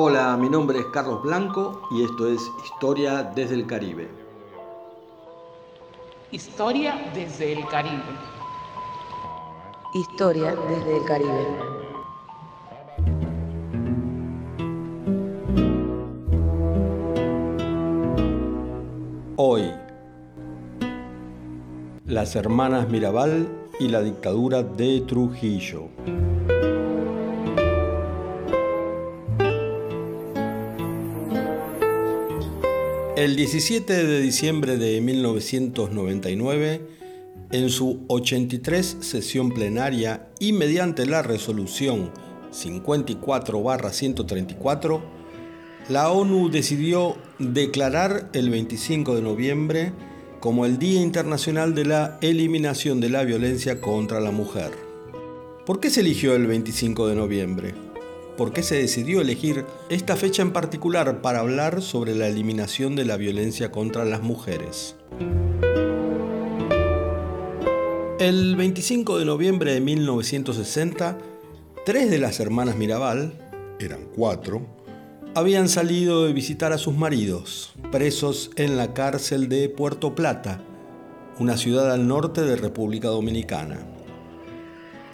Hola, mi nombre es Carlos Blanco y esto es Historia desde el Caribe. Historia desde el Caribe. Historia desde el Caribe. Hoy, las hermanas Mirabal y la dictadura de Trujillo. El 17 de diciembre de 1999, en su 83 sesión plenaria y mediante la resolución 54-134, la ONU decidió declarar el 25 de noviembre como el Día Internacional de la Eliminación de la Violencia contra la Mujer. ¿Por qué se eligió el 25 de noviembre? Por qué se decidió elegir esta fecha en particular para hablar sobre la eliminación de la violencia contra las mujeres. El 25 de noviembre de 1960, tres de las hermanas Mirabal, eran cuatro, habían salido de visitar a sus maridos, presos en la cárcel de Puerto Plata, una ciudad al norte de República Dominicana.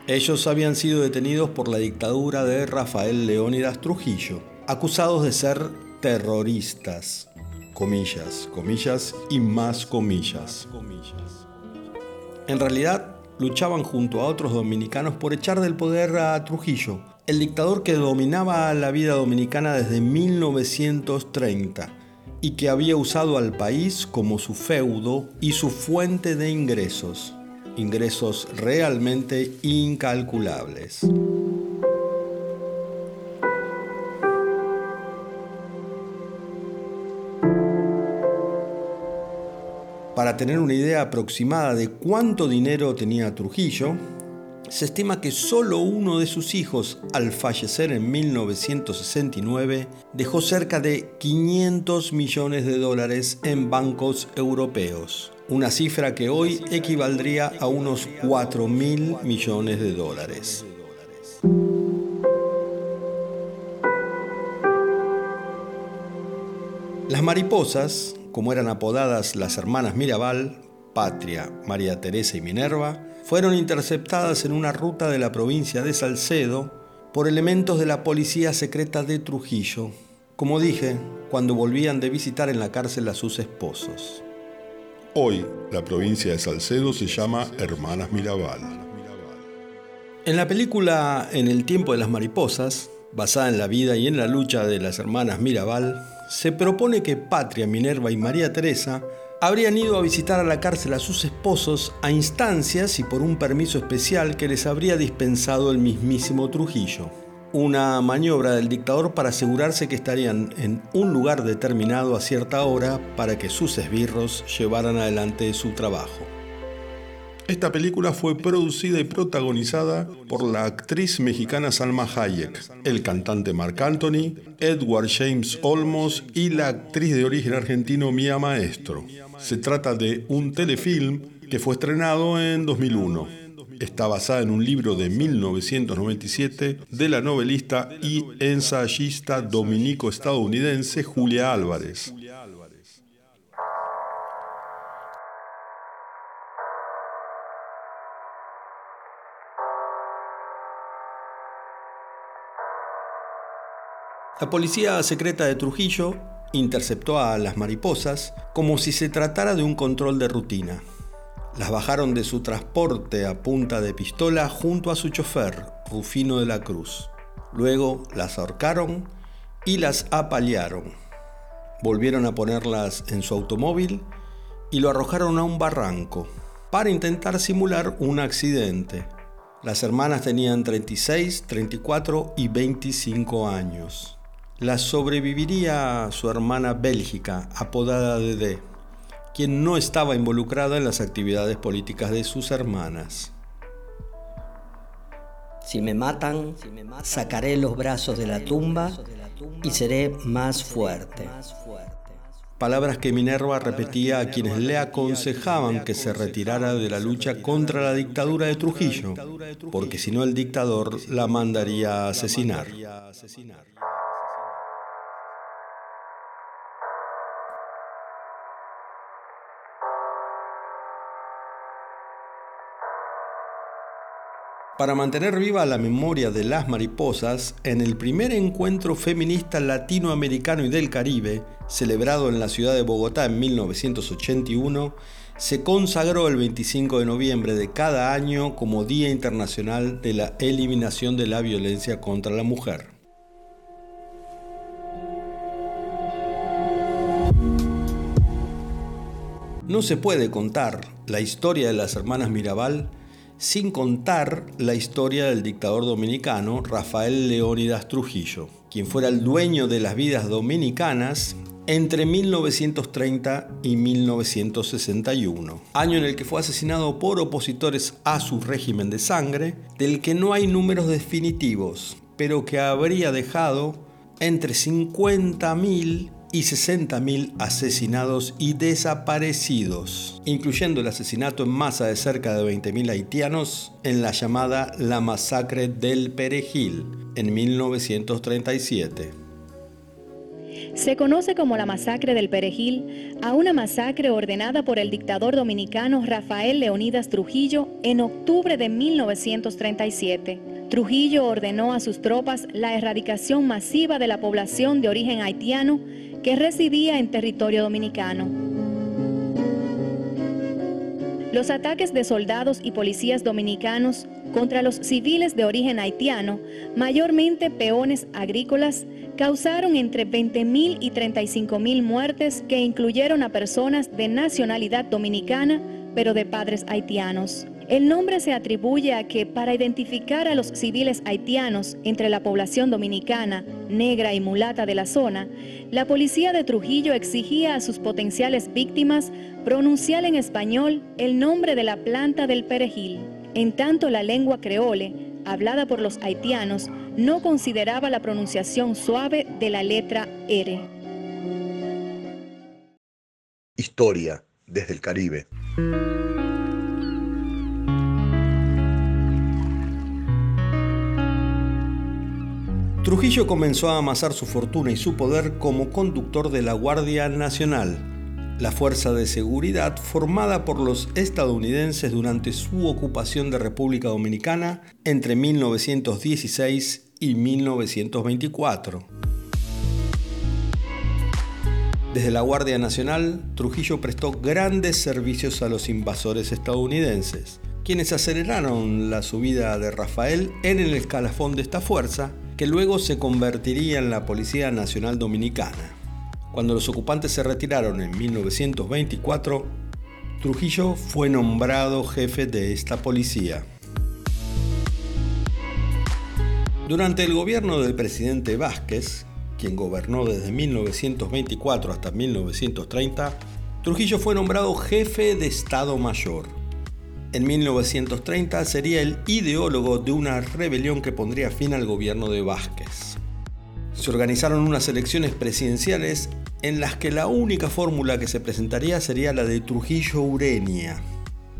Ellos habían sido detenidos por la dictadura de Rafael Leónidas Trujillo, acusados de ser terroristas. Comillas, comillas y más comillas. En realidad, luchaban junto a otros dominicanos por echar del poder a Trujillo, el dictador que dominaba la vida dominicana desde 1930 y que había usado al país como su feudo y su fuente de ingresos ingresos realmente incalculables. Para tener una idea aproximada de cuánto dinero tenía Trujillo, se estima que solo uno de sus hijos, al fallecer en 1969, dejó cerca de 500 millones de dólares en bancos europeos una cifra que hoy equivaldría a unos 4 mil millones de dólares. Las mariposas, como eran apodadas las hermanas Mirabal, Patria, María Teresa y Minerva, fueron interceptadas en una ruta de la provincia de Salcedo por elementos de la policía secreta de Trujillo, como dije, cuando volvían de visitar en la cárcel a sus esposos. Hoy, la provincia de Salcedo se llama Hermanas Mirabal. En la película En el tiempo de las mariposas, basada en la vida y en la lucha de las hermanas Mirabal, se propone que Patria, Minerva y María Teresa habrían ido a visitar a la cárcel a sus esposos a instancias y por un permiso especial que les habría dispensado el mismísimo Trujillo una maniobra del dictador para asegurarse que estarían en un lugar determinado a cierta hora para que sus esbirros llevaran adelante su trabajo. Esta película fue producida y protagonizada por la actriz mexicana Salma Hayek, el cantante Marc Anthony, Edward James Olmos y la actriz de origen argentino Mia Maestro. Se trata de un telefilm que fue estrenado en 2001. Está basada en un libro de 1997 de la novelista y ensayista dominico-estadounidense Julia Álvarez. La policía secreta de Trujillo interceptó a las mariposas como si se tratara de un control de rutina. Las bajaron de su transporte a punta de pistola junto a su chofer, Rufino de la Cruz. Luego las ahorcaron y las apalearon. Volvieron a ponerlas en su automóvil y lo arrojaron a un barranco para intentar simular un accidente. Las hermanas tenían 36, 34 y 25 años. Las sobreviviría su hermana Bélgica, apodada Dede quien no estaba involucrada en las actividades políticas de sus hermanas. Si me matan, sacaré los brazos de la tumba y seré más fuerte. Palabras que Minerva repetía a quienes le aconsejaban que se retirara de la lucha contra la dictadura de Trujillo, porque si no el dictador la mandaría a asesinar. Para mantener viva la memoria de las mariposas, en el primer encuentro feminista latinoamericano y del Caribe, celebrado en la ciudad de Bogotá en 1981, se consagró el 25 de noviembre de cada año como Día Internacional de la Eliminación de la Violencia contra la Mujer. No se puede contar la historia de las hermanas Mirabal sin contar la historia del dictador dominicano Rafael Leónidas Trujillo, quien fuera el dueño de las vidas dominicanas entre 1930 y 1961, año en el que fue asesinado por opositores a su régimen de sangre, del que no hay números definitivos, pero que habría dejado entre 50.000 y 60.000 asesinados y desaparecidos, incluyendo el asesinato en masa de cerca de 20.000 haitianos en la llamada La Masacre del Perejil en 1937. Se conoce como la masacre del Perejil a una masacre ordenada por el dictador dominicano Rafael Leonidas Trujillo en octubre de 1937. Trujillo ordenó a sus tropas la erradicación masiva de la población de origen haitiano que residía en territorio dominicano. Los ataques de soldados y policías dominicanos contra los civiles de origen haitiano, mayormente peones agrícolas, causaron entre 20.000 y 35.000 muertes que incluyeron a personas de nacionalidad dominicana, pero de padres haitianos. El nombre se atribuye a que para identificar a los civiles haitianos entre la población dominicana, negra y mulata de la zona, la policía de Trujillo exigía a sus potenciales víctimas pronunciar en español el nombre de la planta del perejil. En tanto la lengua creole, hablada por los haitianos, no consideraba la pronunciación suave de la letra R. Historia desde el Caribe. Trujillo comenzó a amasar su fortuna y su poder como conductor de la Guardia Nacional, la fuerza de seguridad formada por los estadounidenses durante su ocupación de República Dominicana entre 1916 y 1924. Desde la Guardia Nacional, Trujillo prestó grandes servicios a los invasores estadounidenses, quienes aceleraron la subida de Rafael en el escalafón de esta fuerza que luego se convertiría en la Policía Nacional Dominicana. Cuando los ocupantes se retiraron en 1924, Trujillo fue nombrado jefe de esta policía. Durante el gobierno del presidente Vázquez, quien gobernó desde 1924 hasta 1930, Trujillo fue nombrado jefe de Estado Mayor. En 1930 sería el ideólogo de una rebelión que pondría fin al gobierno de Vázquez. Se organizaron unas elecciones presidenciales en las que la única fórmula que se presentaría sería la de Trujillo Urenia.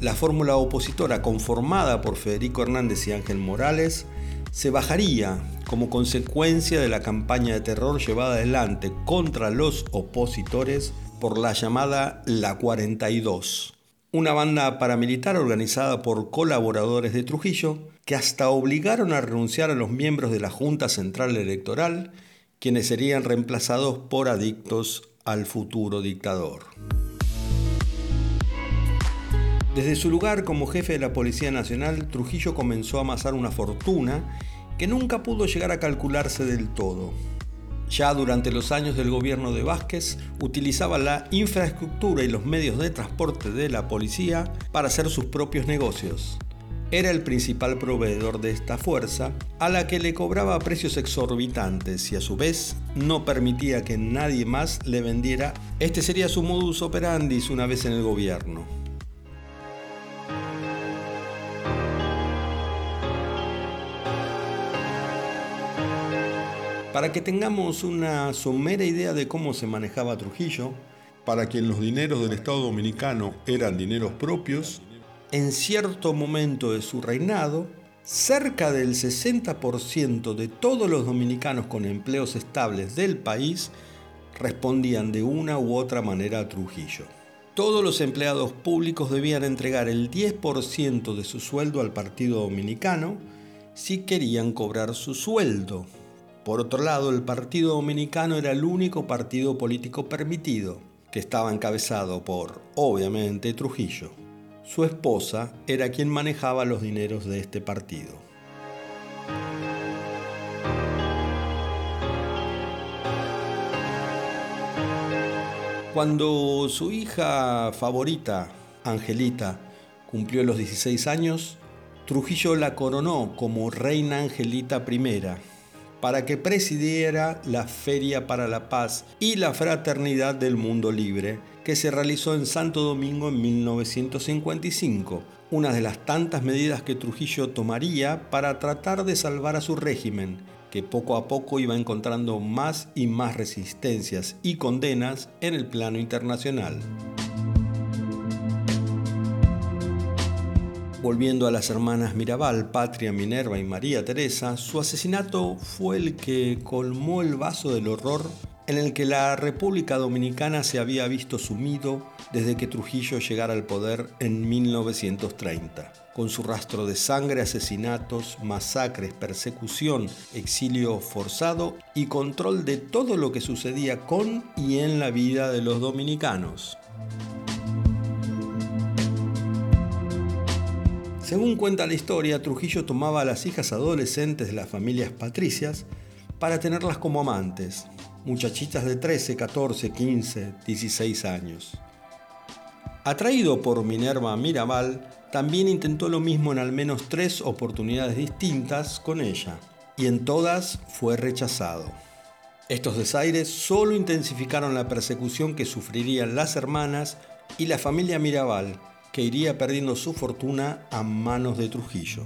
La fórmula opositora conformada por Federico Hernández y Ángel Morales se bajaría como consecuencia de la campaña de terror llevada adelante contra los opositores por la llamada La 42 una banda paramilitar organizada por colaboradores de Trujillo que hasta obligaron a renunciar a los miembros de la Junta Central Electoral, quienes serían reemplazados por adictos al futuro dictador. Desde su lugar como jefe de la Policía Nacional, Trujillo comenzó a amasar una fortuna que nunca pudo llegar a calcularse del todo. Ya durante los años del gobierno de Vázquez, utilizaba la infraestructura y los medios de transporte de la policía para hacer sus propios negocios. Era el principal proveedor de esta fuerza, a la que le cobraba precios exorbitantes y a su vez no permitía que nadie más le vendiera. Este sería su modus operandi una vez en el gobierno. Para que tengamos una somera idea de cómo se manejaba Trujillo, para quien los dineros del Estado Dominicano eran dineros propios, en cierto momento de su reinado, cerca del 60% de todos los dominicanos con empleos estables del país respondían de una u otra manera a Trujillo. todos los empleados públicos debían entregar el 10% de su sueldo al Partido Dominicano si querían cobrar su sueldo. Por otro lado, el Partido Dominicano era el único partido político permitido, que estaba encabezado por, obviamente, Trujillo. Su esposa era quien manejaba los dineros de este partido. Cuando su hija favorita, Angelita, cumplió los 16 años, Trujillo la coronó como Reina Angelita I para que presidiera la Feria para la Paz y la Fraternidad del Mundo Libre, que se realizó en Santo Domingo en 1955, una de las tantas medidas que Trujillo tomaría para tratar de salvar a su régimen, que poco a poco iba encontrando más y más resistencias y condenas en el plano internacional. Volviendo a las hermanas Mirabal, Patria, Minerva y María Teresa, su asesinato fue el que colmó el vaso del horror en el que la República Dominicana se había visto sumido desde que Trujillo llegara al poder en 1930 con su rastro de sangre, asesinatos, masacres, persecución, exilio forzado y control de todo lo que sucedía con y en la vida de los dominicanos. Según cuenta la historia, Trujillo tomaba a las hijas adolescentes de las familias patricias para tenerlas como amantes, muchachitas de 13, 14, 15, 16 años. Atraído por Minerva Mirabal, también intentó lo mismo en al menos tres oportunidades distintas con ella, y en todas fue rechazado. Estos desaires solo intensificaron la persecución que sufrirían las hermanas y la familia Mirabal, que iría perdiendo su fortuna a manos de Trujillo.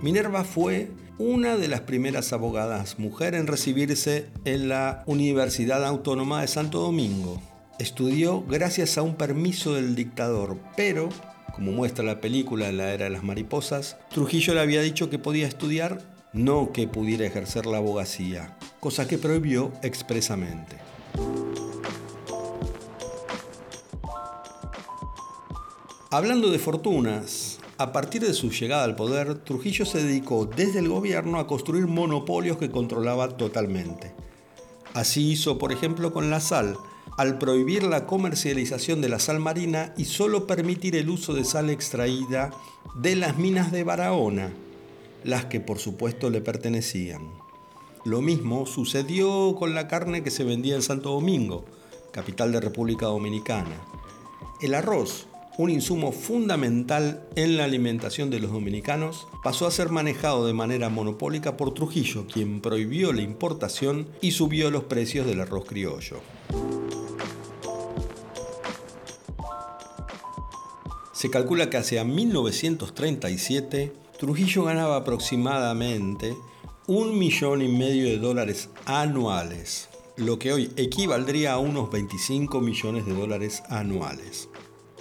Minerva fue una de las primeras abogadas mujer en recibirse en la Universidad Autónoma de Santo Domingo Estudió gracias a un permiso del dictador, pero, como muestra la película La Era de las Mariposas, Trujillo le había dicho que podía estudiar, no que pudiera ejercer la abogacía, cosa que prohibió expresamente. Hablando de fortunas, a partir de su llegada al poder, Trujillo se dedicó desde el gobierno a construir monopolios que controlaba totalmente. Así hizo, por ejemplo, con la sal, al prohibir la comercialización de la sal marina y solo permitir el uso de sal extraída de las minas de Barahona, las que por supuesto le pertenecían. Lo mismo sucedió con la carne que se vendía en Santo Domingo, capital de República Dominicana. El arroz, un insumo fundamental en la alimentación de los dominicanos, pasó a ser manejado de manera monopólica por Trujillo, quien prohibió la importación y subió los precios del arroz criollo. Se calcula que hacia 1937 Trujillo ganaba aproximadamente un millón y medio de dólares anuales, lo que hoy equivaldría a unos 25 millones de dólares anuales.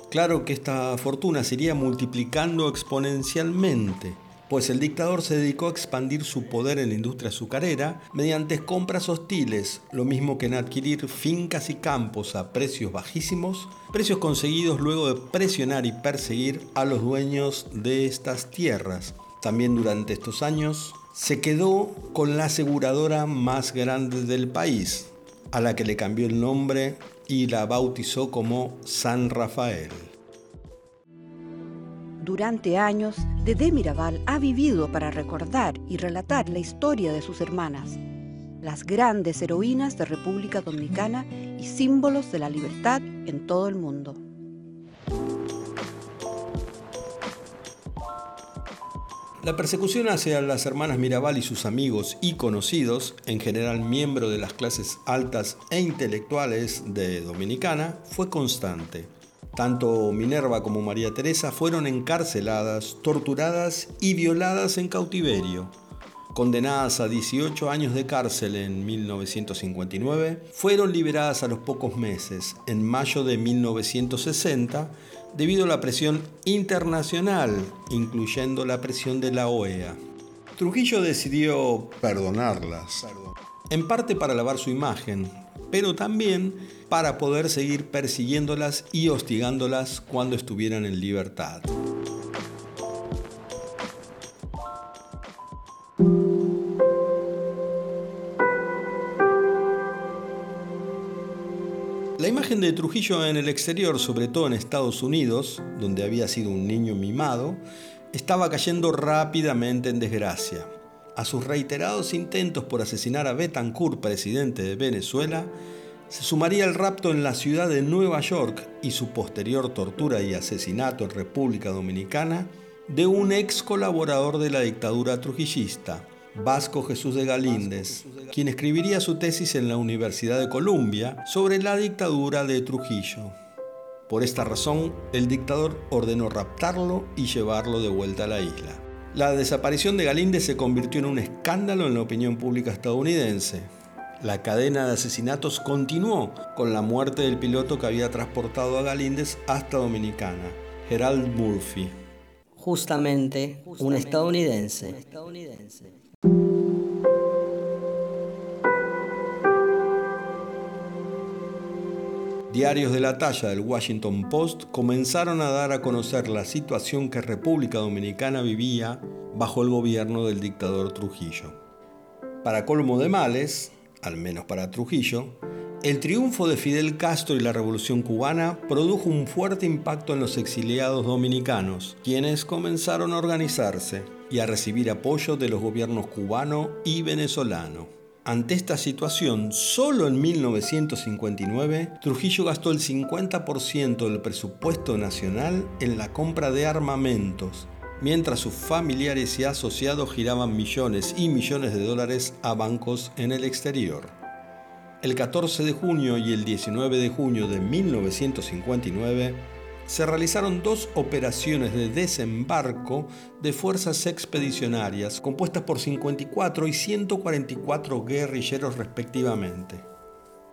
Claro que esta fortuna se iría multiplicando exponencialmente pues el dictador se dedicó a expandir su poder en la industria azucarera mediante compras hostiles, lo mismo que en adquirir fincas y campos a precios bajísimos, precios conseguidos luego de presionar y perseguir a los dueños de estas tierras. También durante estos años se quedó con la aseguradora más grande del país, a la que le cambió el nombre y la bautizó como San Rafael. Durante años, Dede Mirabal ha vivido para recordar y relatar la historia de sus hermanas, las grandes heroínas de República Dominicana y símbolos de la libertad en todo el mundo. La persecución hacia las hermanas Mirabal y sus amigos y conocidos, en general miembros de las clases altas e intelectuales de Dominicana, fue constante. Tanto Minerva como María Teresa fueron encarceladas, torturadas y violadas en cautiverio. Condenadas a 18 años de cárcel en 1959, fueron liberadas a los pocos meses, en mayo de 1960, debido a la presión internacional, incluyendo la presión de la OEA. Trujillo decidió perdonarlas, en parte para lavar su imagen, pero también para poder seguir persiguiéndolas y hostigándolas cuando estuvieran en libertad. Imagen de Trujillo en el exterior, sobre todo en Estados Unidos, donde había sido un niño mimado, estaba cayendo rápidamente en desgracia. A sus reiterados intentos por asesinar a Betancourt, presidente de Venezuela, se sumaría el rapto en la ciudad de Nueva York y su posterior tortura y asesinato en República Dominicana de un ex colaborador de la dictadura trujillista, Vasco Jesús de Galíndez, quien escribiría su tesis en la Universidad de Columbia sobre la dictadura de Trujillo. Por esta razón, el dictador ordenó raptarlo y llevarlo de vuelta a la isla. La desaparición de Galíndez se convirtió en un escándalo en la opinión pública estadounidense. La cadena de asesinatos continuó con la muerte del piloto que había transportado a Galíndez hasta Dominicana, Gerald Murphy. Justamente un estadounidense. Diarios de la talla del Washington Post comenzaron a dar a conocer la situación que República Dominicana vivía bajo el gobierno del dictador Trujillo. Para colmo de males, al menos para Trujillo, el triunfo de Fidel Castro y la Revolución cubana produjo un fuerte impacto en los exiliados dominicanos, quienes comenzaron a organizarse y a recibir apoyo de los gobiernos cubano y venezolano. Ante esta situación, solo en 1959, Trujillo gastó el 50% del presupuesto nacional en la compra de armamentos, mientras sus familiares y asociados giraban millones y millones de dólares a bancos en el exterior. El 14 de junio y el 19 de junio de 1959, se realizaron dos operaciones de desembarco de fuerzas expedicionarias compuestas por 54 y 144 guerrilleros respectivamente.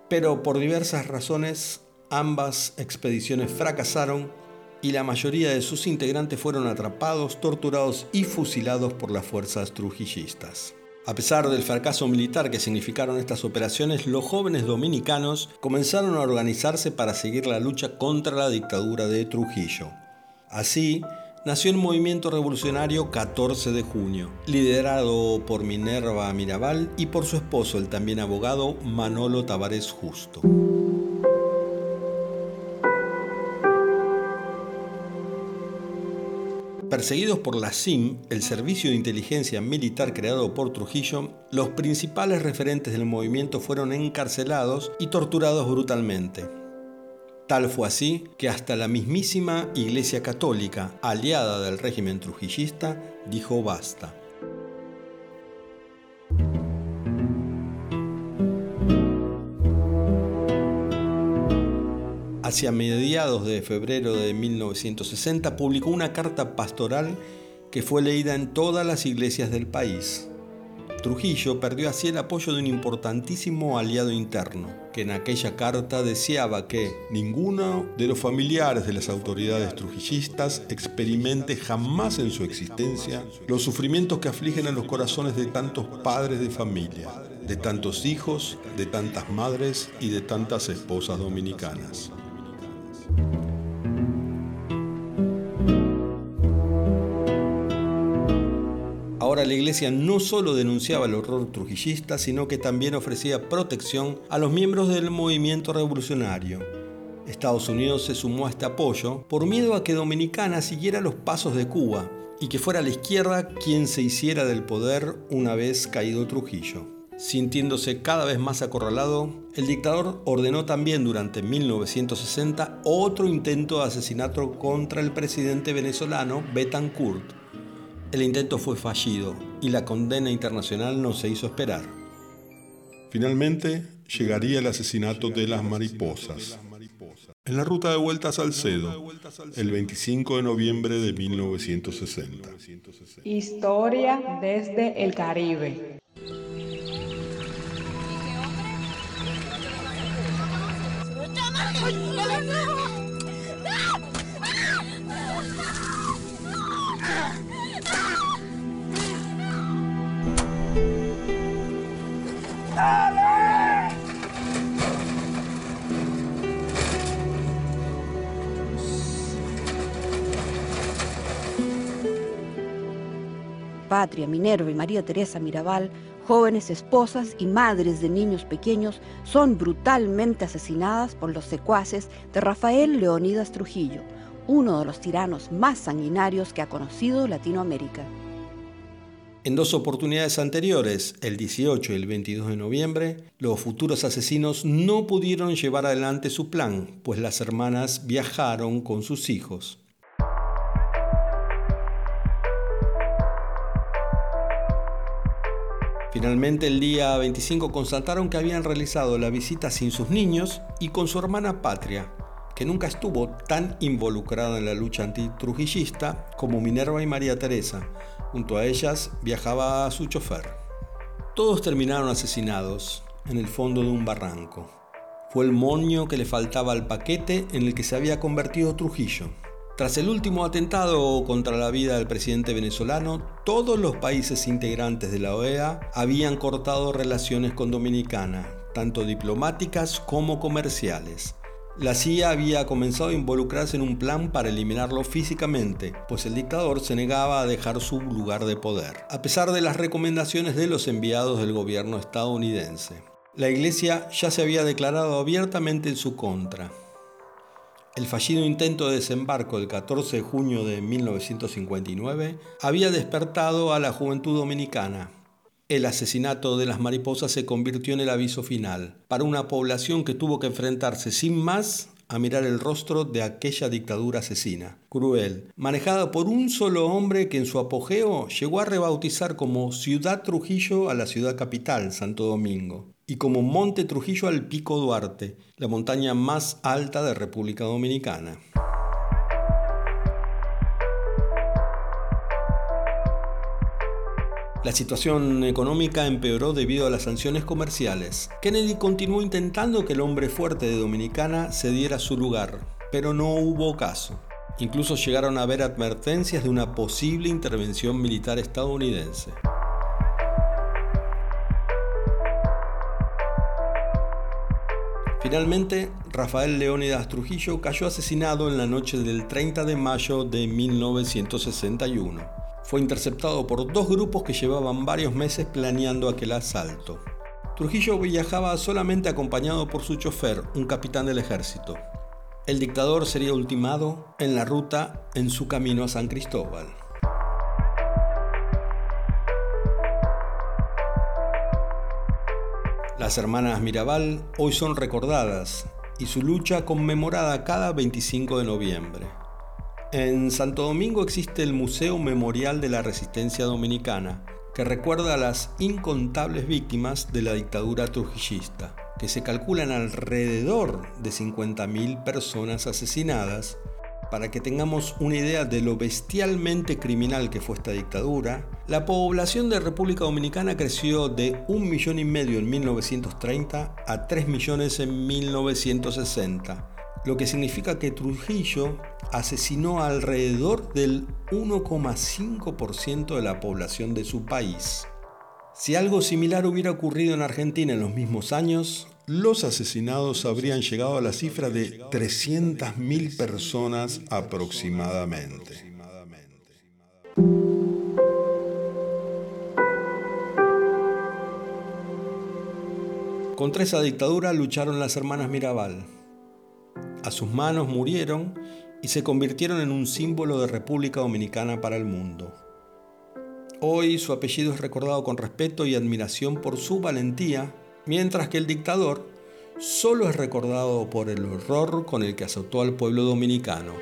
Pero por diversas razones ambas expediciones fracasaron y la mayoría de sus integrantes fueron atrapados, torturados y fusilados por las fuerzas trujillistas. A pesar del fracaso militar que significaron estas operaciones, los jóvenes dominicanos comenzaron a organizarse para seguir la lucha contra la dictadura de Trujillo. Así, nació el movimiento revolucionario 14 de junio, liderado por Minerva Mirabal y por su esposo, el también abogado Manolo Tavares Justo. Perseguidos por la SIM, el servicio de inteligencia militar creado por Trujillo, los principales referentes del movimiento fueron encarcelados y torturados brutalmente. Tal fue así que hasta la mismísima Iglesia Católica, aliada del régimen trujillista, dijo basta. Hacia mediados de febrero de 1960, publicó una carta pastoral que fue leída en todas las iglesias del país. Trujillo perdió así el apoyo de un importantísimo aliado interno, que en aquella carta deseaba que ninguno de los familiares de las autoridades trujillistas experimente jamás en su existencia los sufrimientos que afligen a los corazones de tantos padres de familia, de tantos hijos, de tantas madres y de tantas esposas dominicanas. Ahora la iglesia no solo denunciaba el horror trujillista, sino que también ofrecía protección a los miembros del movimiento revolucionario. Estados Unidos se sumó a este apoyo por miedo a que Dominicana siguiera los pasos de Cuba y que fuera la izquierda quien se hiciera del poder una vez caído Trujillo. Sintiéndose cada vez más acorralado, el dictador ordenó también durante 1960 otro intento de asesinato contra el presidente venezolano Betancourt. El intento fue fallido y la condena internacional no se hizo esperar. Finalmente llegaría el asesinato de las mariposas. En la ruta de vuelta a Salcedo, el 25 de noviembre de 1960. Historia desde el Caribe. Minerva y María Teresa Mirabal, jóvenes esposas y madres de niños pequeños, son brutalmente asesinadas por los secuaces de Rafael Leonidas Trujillo, uno de los tiranos más sanguinarios que ha conocido Latinoamérica. En dos oportunidades anteriores, el 18 y el 22 de noviembre, los futuros asesinos no pudieron llevar adelante su plan, pues las hermanas viajaron con sus hijos. Finalmente el día 25 constataron que habían realizado la visita sin sus niños y con su hermana Patria, que nunca estuvo tan involucrada en la lucha antitrujillista como Minerva y María Teresa. Junto a ellas viajaba su chofer. Todos terminaron asesinados en el fondo de un barranco. Fue el moño que le faltaba al paquete en el que se había convertido Trujillo. Tras el último atentado contra la vida del presidente venezolano, todos los países integrantes de la OEA habían cortado relaciones con Dominicana, tanto diplomáticas como comerciales. La CIA había comenzado a involucrarse en un plan para eliminarlo físicamente, pues el dictador se negaba a dejar su lugar de poder, a pesar de las recomendaciones de los enviados del gobierno estadounidense. La Iglesia ya se había declarado abiertamente en su contra. El fallido intento de desembarco del 14 de junio de 1959 había despertado a la juventud dominicana, el asesinato de las mariposas se convirtió en el aviso final para una población que tuvo que enfrentarse sin más a mirar el rostro de aquella dictadura asesina, cruel, manejada por un solo hombre que en su apogeo llegó a rebautizar como Ciudad Trujillo a la ciudad capital, Santo Domingo, y como Monte Trujillo al Pico Duarte, la montaña más alta de República Dominicana. La situación económica empeoró debido a las sanciones comerciales. Kennedy continuó intentando que el hombre fuerte de Dominicana cediera su lugar, pero no hubo caso. Incluso llegaron a haber advertencias de una posible intervención militar estadounidense. Finalmente, Rafael Leónidas Trujillo cayó asesinado en la noche del 30 de mayo de 1961 fue interceptado por dos grupos que llevaban varios meses planeando aquel asalto. Trujillo viajaba solamente acompañado por su chofer, un capitán del ejército. El dictador sería ultimado en la ruta en su camino a San Cristóbal. Las hermanas Mirabal hoy son recordadas y su lucha conmemorada cada 25 de noviembre. En Santo Domingo existe el Museo Memorial de la Resistencia Dominicana, que recuerda a las incontables víctimas de la dictadura trujillista, que se calculan alrededor de 50.000 personas asesinadas. Para que tengamos una idea de lo bestialmente criminal que fue esta dictadura, la población de República Dominicana creció de un millón y medio en 1930 a 3 millones en 1960 lo que significa que Trujillo asesinó alrededor del 1,5% de la población de su país. Si algo similar hubiera ocurrido en Argentina en los mismos años, los asesinados habrían llegado a la cifra de 300.000 personas aproximadamente. Contra esa dictadura lucharon las hermanas Mirabal, a sus manos murieron y se convirtieron en un símbolo de República Dominicana para el mundo. Hoy su apellido es recordado con respeto y admiración por su valentía, mientras que el dictador solo es recordado por el horror con el que azotó al pueblo dominicano.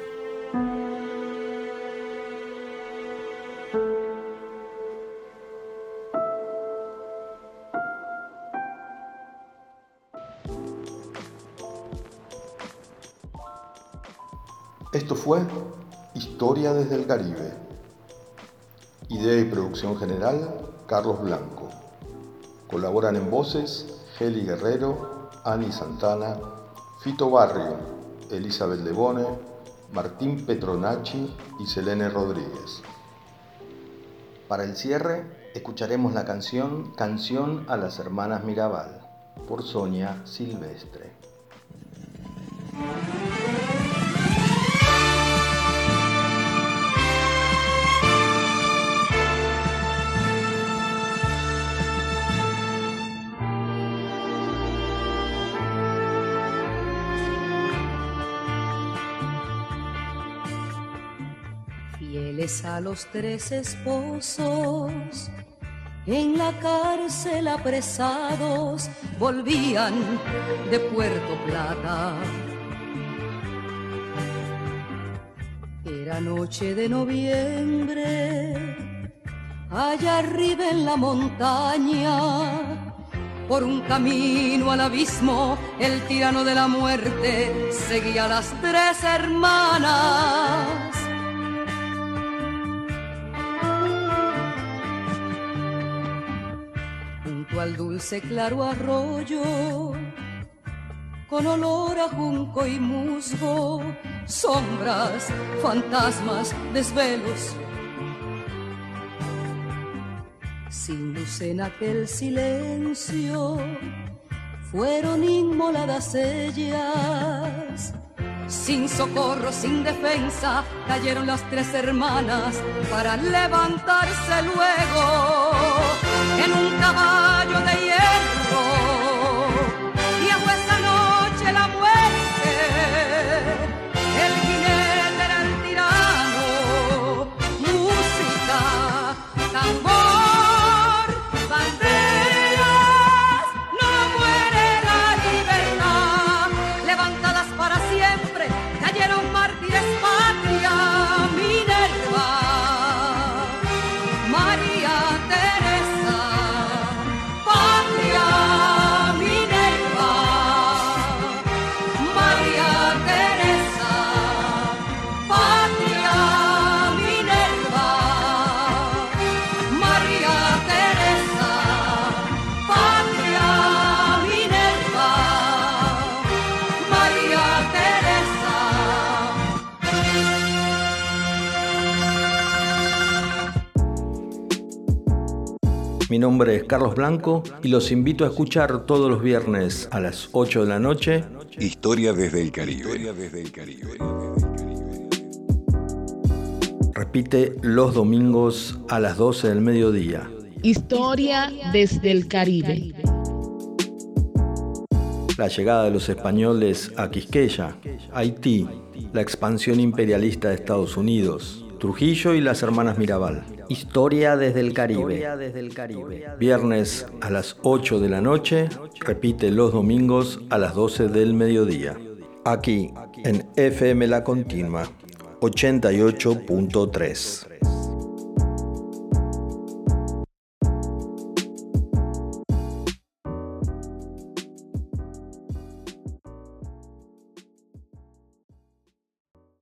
Esto fue Historia desde el Caribe. Idea y producción general, Carlos Blanco. Colaboran en voces Geli Guerrero, Ani Santana, Fito Barrio, Elizabeth Lebone, Martín Petronacci y Selene Rodríguez. Para el cierre, escucharemos la canción Canción a las Hermanas Mirabal por Sonia Silvestre. A los tres esposos, en la cárcel apresados, volvían de Puerto Plata. Era noche de noviembre, allá arriba en la montaña por un camino al abismo, el tirano de la muerte seguía a las tres hermanas. Dulce claro arroyo, con olor a junco y musgo, sombras, fantasmas, desvelos sin luz en aquel silencio, fueron inmoladas ellas. Sin socorro, sin defensa, cayeron las tres hermanas para levantarse luego en un caballo de hierro nombre es Carlos Blanco y los invito a escuchar todos los viernes a las 8 de la noche Historia desde el Caribe. Repite los domingos a las 12 del mediodía. Historia desde el Caribe. La llegada de los españoles a Quisqueya, Haití, la expansión imperialista de Estados Unidos, Trujillo y las hermanas Mirabal. Historia desde el Caribe. Viernes a las 8 de la noche, repite los domingos a las 12 del mediodía. Aquí en FM La Continua 88.3.